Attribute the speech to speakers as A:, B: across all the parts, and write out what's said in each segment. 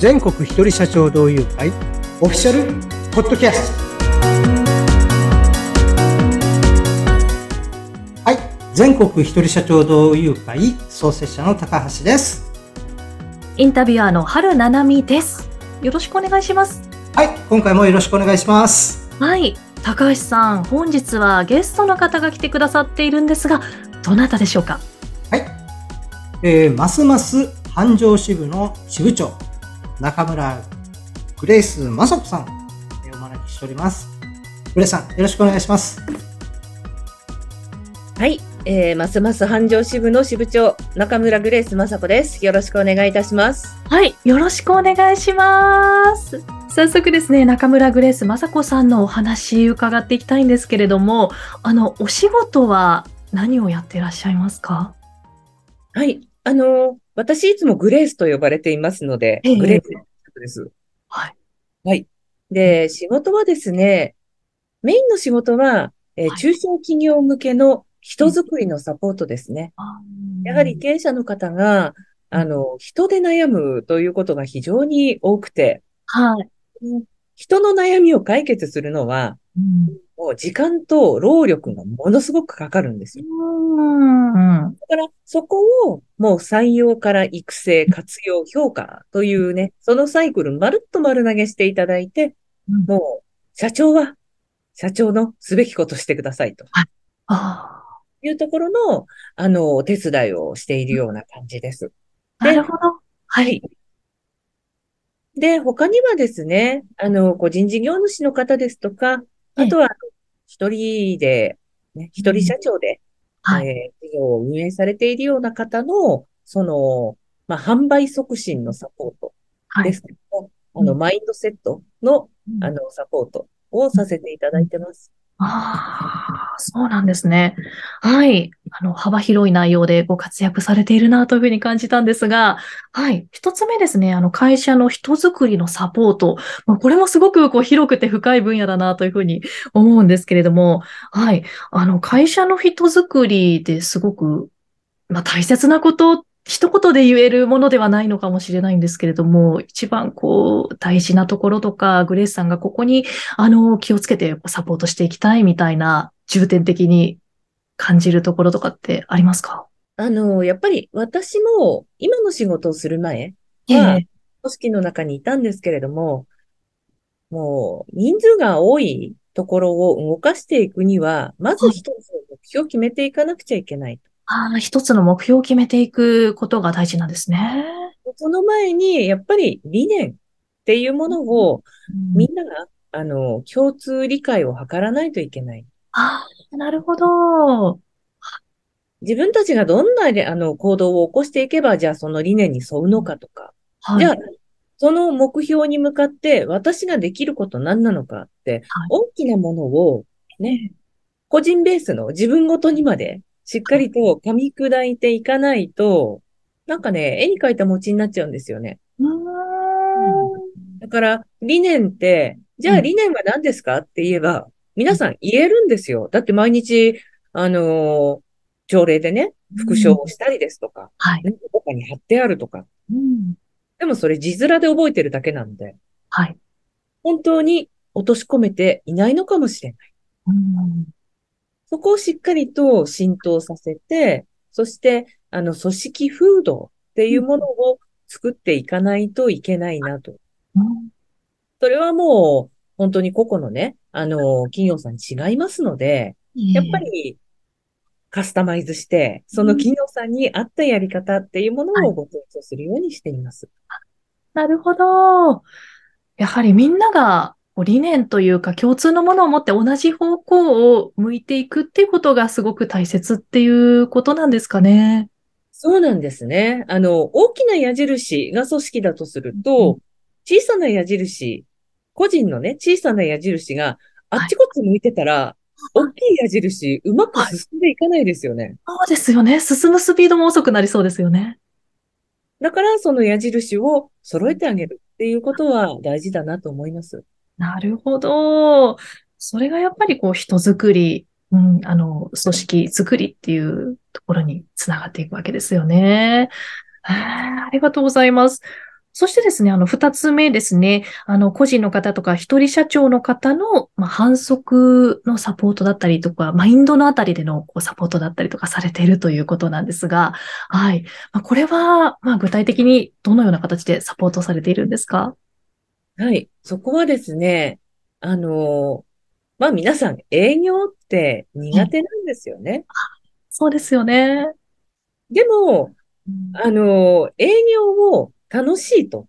A: 全国一人社長同友会オフィシャルポッドキャスト。はい全国一人社長同友会創設者の高橋です。
B: インタビュアーの春七海です。よろしくお願いします。
A: はい今回もよろしくお願いします。
B: はい高橋さん本日はゲストの方が来てくださっているんですがどなたでしょうか？
A: はいえー、ますます繁盛支部の支部長中村グレイス雅子さんお招きしております。グレイさんよろしくお願いします。
C: はい、えー、ますます繁盛支部の支部長中村グレイス雅子です。よろしくお願いいたします。
B: はいよろしくお願いします。早速ですね中村グレース雅子さんのお話伺っていきたいんですけれどもあのお仕事は何をやっていらっしゃいますか？
C: はいあの私いつもグレースと呼ばれていますので、えグレースです。
B: はい。
C: はい。で、仕事はですね、メインの仕事は、えー、中小企業向けの人づくりのサポートですね。やはり経営者の方が、あの、人で悩むということが非常に多くて、
B: はい。
C: 人の悩みを解決するのは、うん、もう時間と労力がものすごくかかるんですよ。だから、そこをもう採用から育成、活用、評価というね、そのサイクルまるっと丸投げしていただいて、もう、社長は、社長のすべきことしてくださいと。
B: あ
C: いうところの、あの、お手伝いをしているような感じです。
B: なるほど。
C: はい。で、他にはですね、あの、個人事業主の方ですとか、あとは、一人で、ね、一人社長で、はい、えー、事業を運営されているような方の、その、まあ、販売促進のサポートですけど、はい、あの、マインドセットの、あの、サポートをさせていただいてます。
B: ああ、そうなんですね。はい。あの、幅広い内容でご活躍されているなというふうに感じたんですが、はい。一つ目ですね。あの、会社の人づくりのサポート。まあ、これもすごくこう広くて深い分野だなというふうに思うんですけれども、はい。あの、会社の人づくりですごく、まあ、大切なこと一言で言えるものではないのかもしれないんですけれども、一番こう、大事なところとか、グレースさんがここに、あの、気をつけてサポートしていきたいみたいな、重点的に感じるところとかってありますか？
C: あの、やっぱり私も今の仕事をする前は、組織の中にいたんですけれども、もう人数が多いところを動かしていくには、まず一つの目標を決めていかなくちゃいけない。
B: ああ、一つの目標を決めていくことが大事なんですね。
C: その前に、やっぱり理念っていうものを、みんなが、あの、共通理解を図らないといけない。
B: ああ、なるほど。
C: 自分たちがどんなあの行動を起こしていけば、じゃあその理念に沿うのかとか、はい、じゃあその目標に向かって私ができること何なのかって、はい、大きなものをね、個人ベースの自分ごとにまでしっかりと噛み砕いていかないと、なんかね、絵に描いた餅になっちゃうんですよね。だから、理念って、じゃあ理念は何ですか？って言えば、皆さん言えるんですよ。だって毎日、あのー、条例でね、復唱をしたりですとか、
B: はい。
C: どかに貼ってあるとか。
B: うん、
C: でもそれ字面で覚えてるだけなんで、
B: はい。
C: 本当に落とし込めていないのかもしれない。
B: うん
C: そこをしっかりと浸透させて、そして、あの、組織風土っていうものを作っていかないといけないなと。
B: うん、
C: それはもう、本当に個々のね、あの、企業さん違いますので、やっぱり、カスタマイズして、その企業さんに合ったやり方っていうものをご提供するようにしています。
B: はい、なるほど。やはりみんなが理念というか共通のものを持って同じ方向を向いていくっていうことがすごく大切っていうことなんですかね。
C: そうなんですね。あの、大きな矢印が組織だとすると、小さな矢印、個人のね、小さな矢印があっちこっち向いてたら、はい、大きい矢印、うまく進んでいかないですよね、
B: はい。そうですよね。進むスピードも遅くなりそうですよね。
C: だから、その矢印を揃えてあげるっていうことは大事だなと思います。
B: なるほど。それがやっぱりこう人づくり、うん、あの、組織づくりっていうところにつながっていくわけですよね。ありがとうございます。そしてですね、あの、二つ目ですね、あの、個人の方とか一人社長の方の、まあ、反則のサポートだったりとか、マインドのあたりでのこうサポートだったりとかされているということなんですが、はい。まあ、これは、まあ、具体的にどのような形でサポートされているんですか？
C: はい。そこはですね、あの、まあ皆さん営業って苦手なんですよね。
B: そうですよね。
C: でも、あの、営業を楽しいと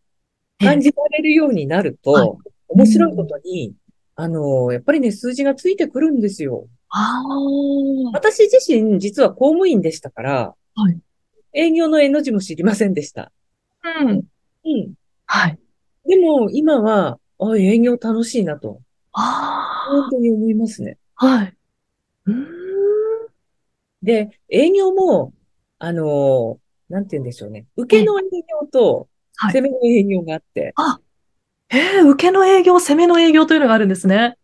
C: 感じられるようになる
B: はい
C: と、面白いことに、あの、やっぱりね、数字がついてくるんですよ。
B: ああ、
C: 私自身、実は公務員でしたから、
B: はい
C: 営業の絵の字も知りませんでした。
B: うん。
C: うん。
B: はい。
C: でも、今は、あ、営業楽しいなと、
B: あ
C: 本当に思いますね。
B: あ、はい。うーん。
C: で、営業も、あの、なんて言うんでしょうね。受けの営業と、
B: はい
C: 攻めの営業があって、
B: ええ受けの営業、攻めの営業というのがあるんですね。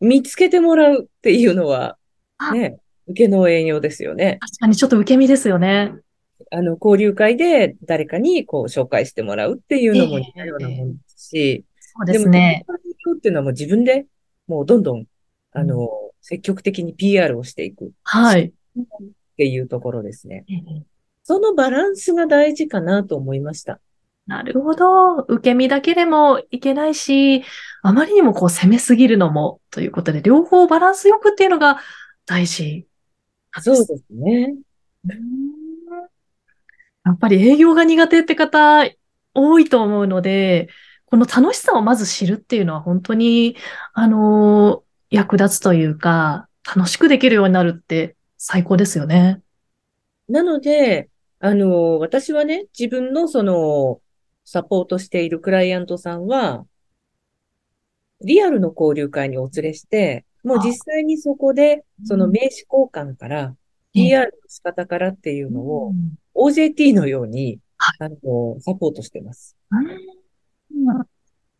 C: 見つけてもらうっていうのは、
B: あ
C: ね、受けの営業ですよね。
B: 確かにちょっと受け身ですよね。
C: あの、交流会で誰かにこう紹介してもらうっていうのも
B: ええ
C: 似たようなもんですし、
B: そうですね。
C: でも、っていうのはもう自分で、もうどんどん、あの、積極的に PR をしていくっ
B: はい。
C: ていうところですね。
B: ええ
C: そのバランスが大事かなと思いました。
B: なるほど。受け身だけでもいけないし、あまりにもこう攻めすぎるのもということで、両方バランスよくっていうのが大事。
C: そうですね。
B: うんやっぱり営業が苦手って方多いと思うので、この楽しさをまず知るっていうのは本当に、あの、役立つというか、楽しくできるようになるって最高ですよね。
C: なので、あの、私はね、自分のその、サポートしているクライアントさんは、リアルの交流会にお連れして、もう実際にそこで、その名刺交換から、PR の仕方からっていうのを、OJT のように、あの、サポートしてます。
B: うん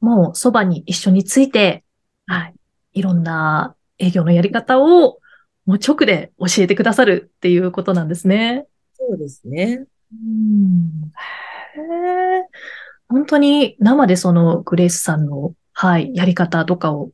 B: もうそばに一緒について、はい。いろんな営業のやり方をもう直で教えてくださるっていうことなんですね。
C: そうですね。
B: うんへえ本当に生でそのグレイスさんの、はい、やり方とかを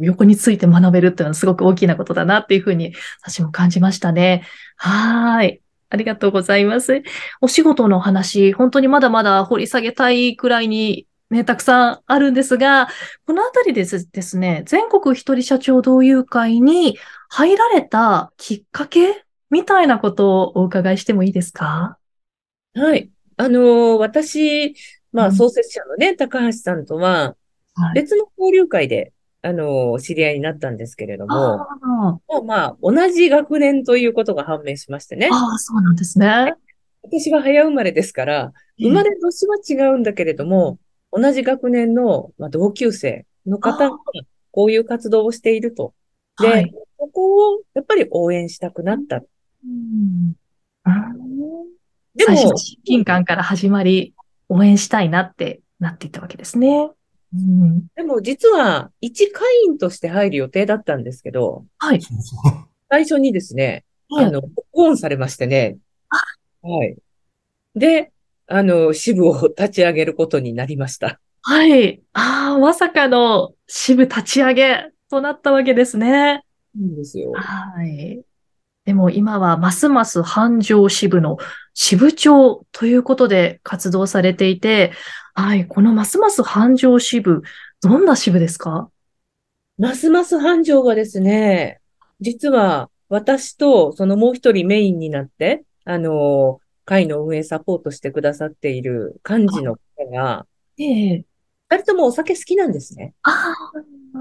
B: 横について学べるっていうのはすごく大きなことだなっていうふうに私も感じましたね。はい。ありがとうございます。お仕事の話、本当にまだまだ掘り下げたいくらいにね、たくさんあるんですが、このあたりですですね、全国一人社長同友会に入られたきっかけみたいなことをお伺いしてもいいですか？
C: はい。あの、私、まあ、
B: うん
C: 創設者のね、高橋さんとは、
B: はい。
C: 別の交流会で、あの、知り合いになったんですけれども、
B: あ
C: まあまあ、同じ学年ということが判明しましてね。
B: あ、ああそうなんですね。
C: 私は早生まれですから、生まれ年は違うんだけれども、同じ学年の、まあ、同級生の方が、こういう活動をしていると。で、
B: はい
C: そこを、やっぱり応援したくなった。
B: うん
C: でも
B: 親近感から始まり、応援したいなってなっていったわけですね。うん、
C: でも実は、一会員として入る予定だったんですけど、
B: はい。
C: 最初にですね、あの、オンされましてね。はい。で、あの、支部を立ち上げることになりました。
B: はい。ああ、まさかの支部立ち上げとなったわけですね。
C: いいですよ。
B: はい。でも今はますます繁盛支部の支部長ということで活動されていて、はい。このますます繁盛支部、どんな支部ですか？
C: ますます繁盛がですね、実は私とそのもう一人メインになって、あの、会の運営サポートしてくださっている幹事の方が、
B: ええ
C: 二人ともお酒好きなんですね。
B: ああ、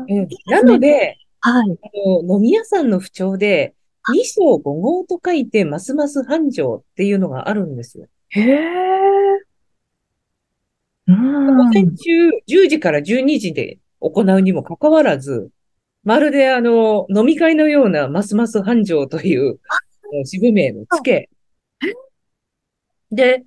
C: うんなので、
B: はい。
C: あの飲み屋さんの不調で、二章五号と書いて、ますます繁盛っていうのがあるんですよ。
B: へえ。う
C: 午前
B: ん。
C: 中10時から12時で行うにもかかわらず、まるであの、飲み会のようなますます繁盛というあの支部名をつけ、で、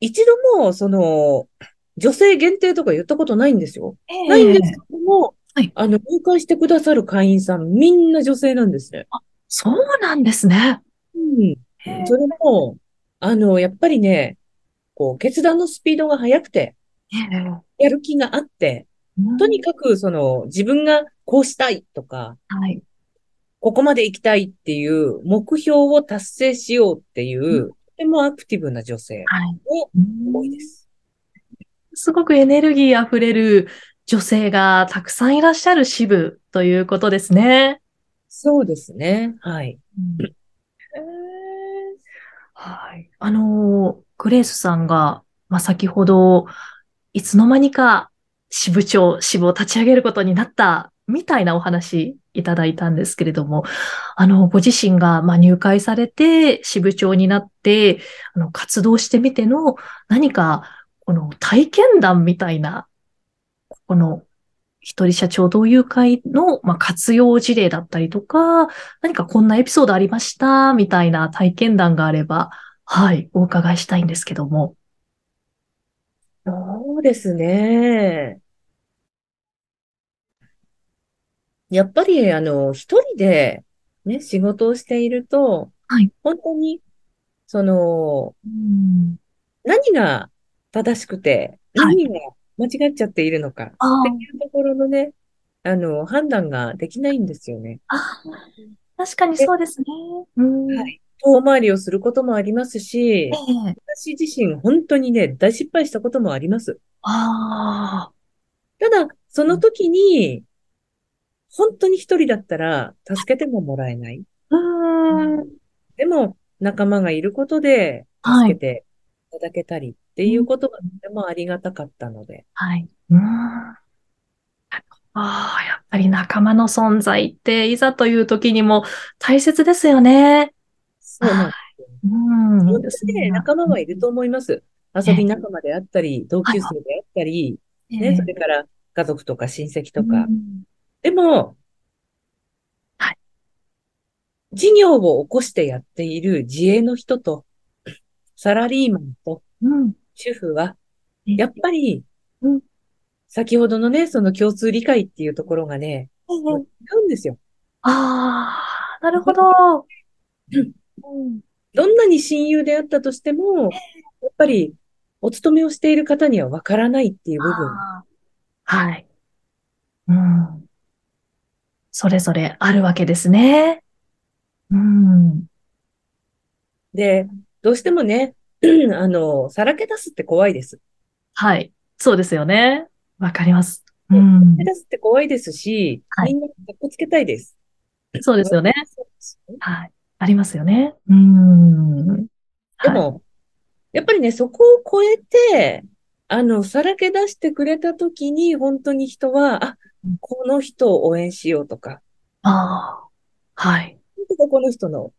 C: 一度も、その、女性限定とか言ったことないんですよ。
B: ええ
C: ないんですけども、
B: はい
C: あの、入会してくださる会員さん、みんな女性なんですね。
B: そうなんですね。
C: うん。それも、あの、やっぱりね、こう、決断のスピードが速くて、やる気があって、とにかく、その、自分がこうしたいとか、
B: はい。
C: ここまで行きたいっていう目標を達成しようっていう、とてもアクティブな女性
B: はい。
C: が多いです。
B: すごくエネルギーあふれる女性がたくさんいらっしゃる支部ということですね。
C: そうですね。はい。
B: へーはい。あの、グレースさんが、まあ、先ほど、いつの間にか支部長、支部を立ち上げることになった、みたいなお話いただいたんですけれども、あの、ご自身が、まあ、入会されて、支部長になって、あの、活動してみての、何か、この体験談みたいな、この、一人社長同友会の、まあ、活用事例だったりとか、何かこんなエピソードありましたみたいな体験談があれば、はい、お伺いしたいんですけども。
C: そうですね。やっぱり、あの、一人で、ね、仕事をしていると、
B: はい
C: 本当に、その、
B: うん、
C: 何が正しくて、
B: はい
C: 何が間違っちゃっているのか、
B: あ
C: っていうところのね、あの、判断ができないんですよね。
B: あ、確かにそうですね。うん、
C: はい。遠回りをすることもありますし
B: え、え。
C: 私自身本当にね、大失敗したこともあります。
B: あ
C: ただ、その時に、本当に一人だったら助けてももらえない。
B: あ、うん、
C: でも、仲間がいることで
B: はい。
C: 助けていただけたり。っていうことがとてもありがたかったので。
B: はい。うん。ああ、やっぱり仲間の存在って、いざという時にも大切ですよね。
C: そうなんですよ。
B: うん、いい
C: 本
B: です
C: 当にね、仲間はいると思います。遊び仲間であったり、同級生であったり、ね、それから家族とか親戚とか
B: う。ん
C: でも
B: はい、
C: 事業を起こしてやっている自営の人と、サラリーマンと
B: うん、
C: 主婦は、
B: え
C: やっぱり
B: うん、
C: 先ほどのね、その共通理解っていうところがね、違うんですよ。
B: ああ、なるほど。うん
C: どんなに親友であったとしても、やっぱり、お勤めをしている方にはわからないっていう部分。
B: はい。うん。それぞれあるわけですね。うん。
C: で、どうしてもね、あの、さらけ出すって怖いです。
B: はい。そうですよね。わかります。うん。
C: 出すって怖いですし、
B: はい
C: みんなかっこつけたいです。
B: そうですよね。はい。ありますよね。うん。はい、
C: でも、やっぱりね、そこを超えて、あの、さらけ出してくれたときに、本当に人は、あ、この人を応援しようとか、
B: ああ。はい。
C: 本当にこの人の、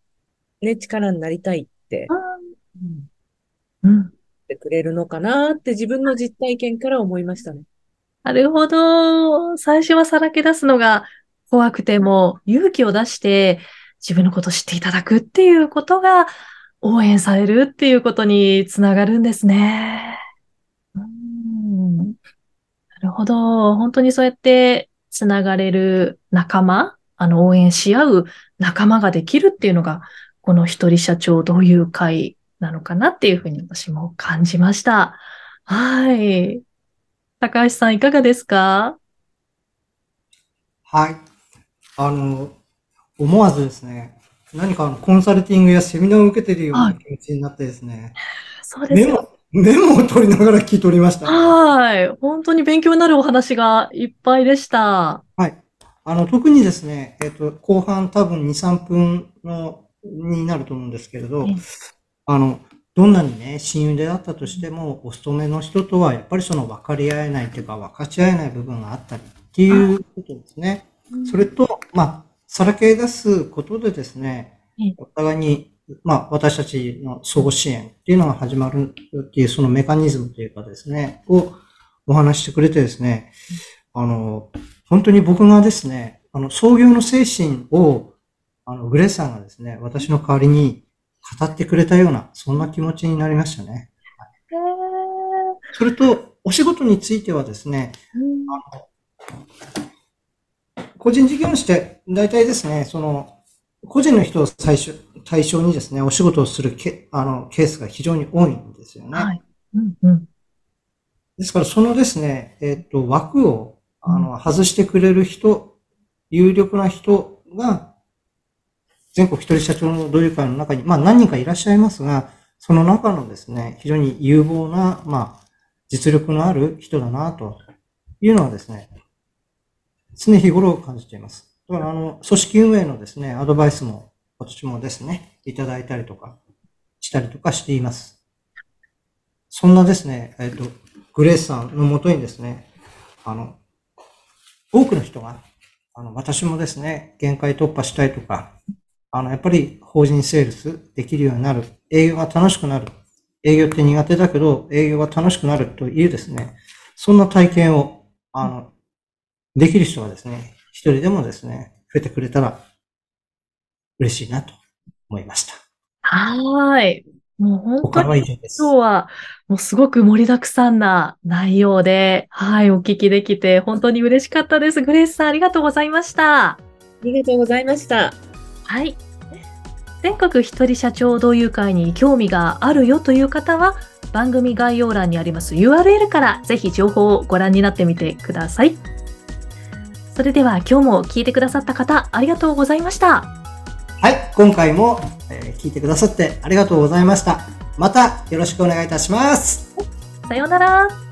C: ね、力になりたいって、うん
B: うん。
C: 言ってくれるのかなって自分の実体験から思いましたね。
B: なるほど。最初はさらけ出すのが怖くても、勇気を出して自分のことを知っていただくっていうことが応援されるっていうことにつながるんですね。うん。なるほど。本当にそうやってつながれる仲間、あの、応援し合う仲間ができるっていうのが、この一人社長同友会なのかなっていうふうに私も感じました。はい。高橋さんいかがですか？
A: はい。あの、思わずですね、何かコンサルティングやセミナーを受けているよう
B: は
A: ない気持ちになってですね、
B: そうですよ。
A: メモ、メモを取りながら聞いておりました。
B: はい。本当に勉強になるお話がいっぱいでした。
A: はい。あの、特にですね、えっと、後半多分2、3分の、になると思うんですけれど
B: ええ、
A: あの、どんなにね、親友であったとしても、お勤めの人とはやっぱりその分かり合えないというか、分かち合えない部分があったりっていうことですね。それと、まあ、さらけ出すことでですね
B: ええ、
A: お互いに、まあ、私たちの相互支援っていうのが始まるっていう、そのメカニズムというかですね、をお話ししてくれてですね、あの、本当に僕がですね、あの、創業の精神を、あの、グレースさんがですね、私の代わりに語ってくれたような、そんな気持ちになりましたね。それと、お仕事についてはですね、個人事業主って大体ですね、その、個人の人を最初、対象にですね、お仕事をするケあのケースが非常に多いんですよね。
B: はい。うんうん。
A: ですから、そのですね、えっ、と、枠を、あの、外してくれる人、有力な人が、全国一人社長の同友会の中に、まあ何人かいらっしゃいますが、その中のですね、非常に有望な、まあ、実力のある人だな、というのはですね、常日頃感じています。だから、あの、組織運営のですね、アドバイスも、今年もですね、いただいたりとか、したりとかしています。そんなですね、えっ、と、グレースさんのもとにですね、あの、多くの人が、あの、私もですね、限界突破したいとか、あの、やっぱり法人セールスできるようになる、営業が楽しくなる、営業って苦手だけど、営業が楽しくなるというですね、そんな体験を、あの、できる人がですね、一人でもですね、増えてくれたら嬉しいなと思いました。
B: はーい。もう本
A: 他
B: 当に
A: は以上です。
B: 今日はもうすごく盛りだくさんな内容で、はい、お聞きできて本当に嬉しかったです。グレースさんありがとうございました。
C: ありがとうございました。
B: はい。全国一人社長同友会に興味があるよという方は、番組概要欄にあります URL からぜひ情報をご覧になってみてください。それでは今日も聞いてくださった方、ありがとうございました。
A: はい、今回も、えー聞いてくださってありがとうございました。またよろしくお願いいたします。
B: さようなら。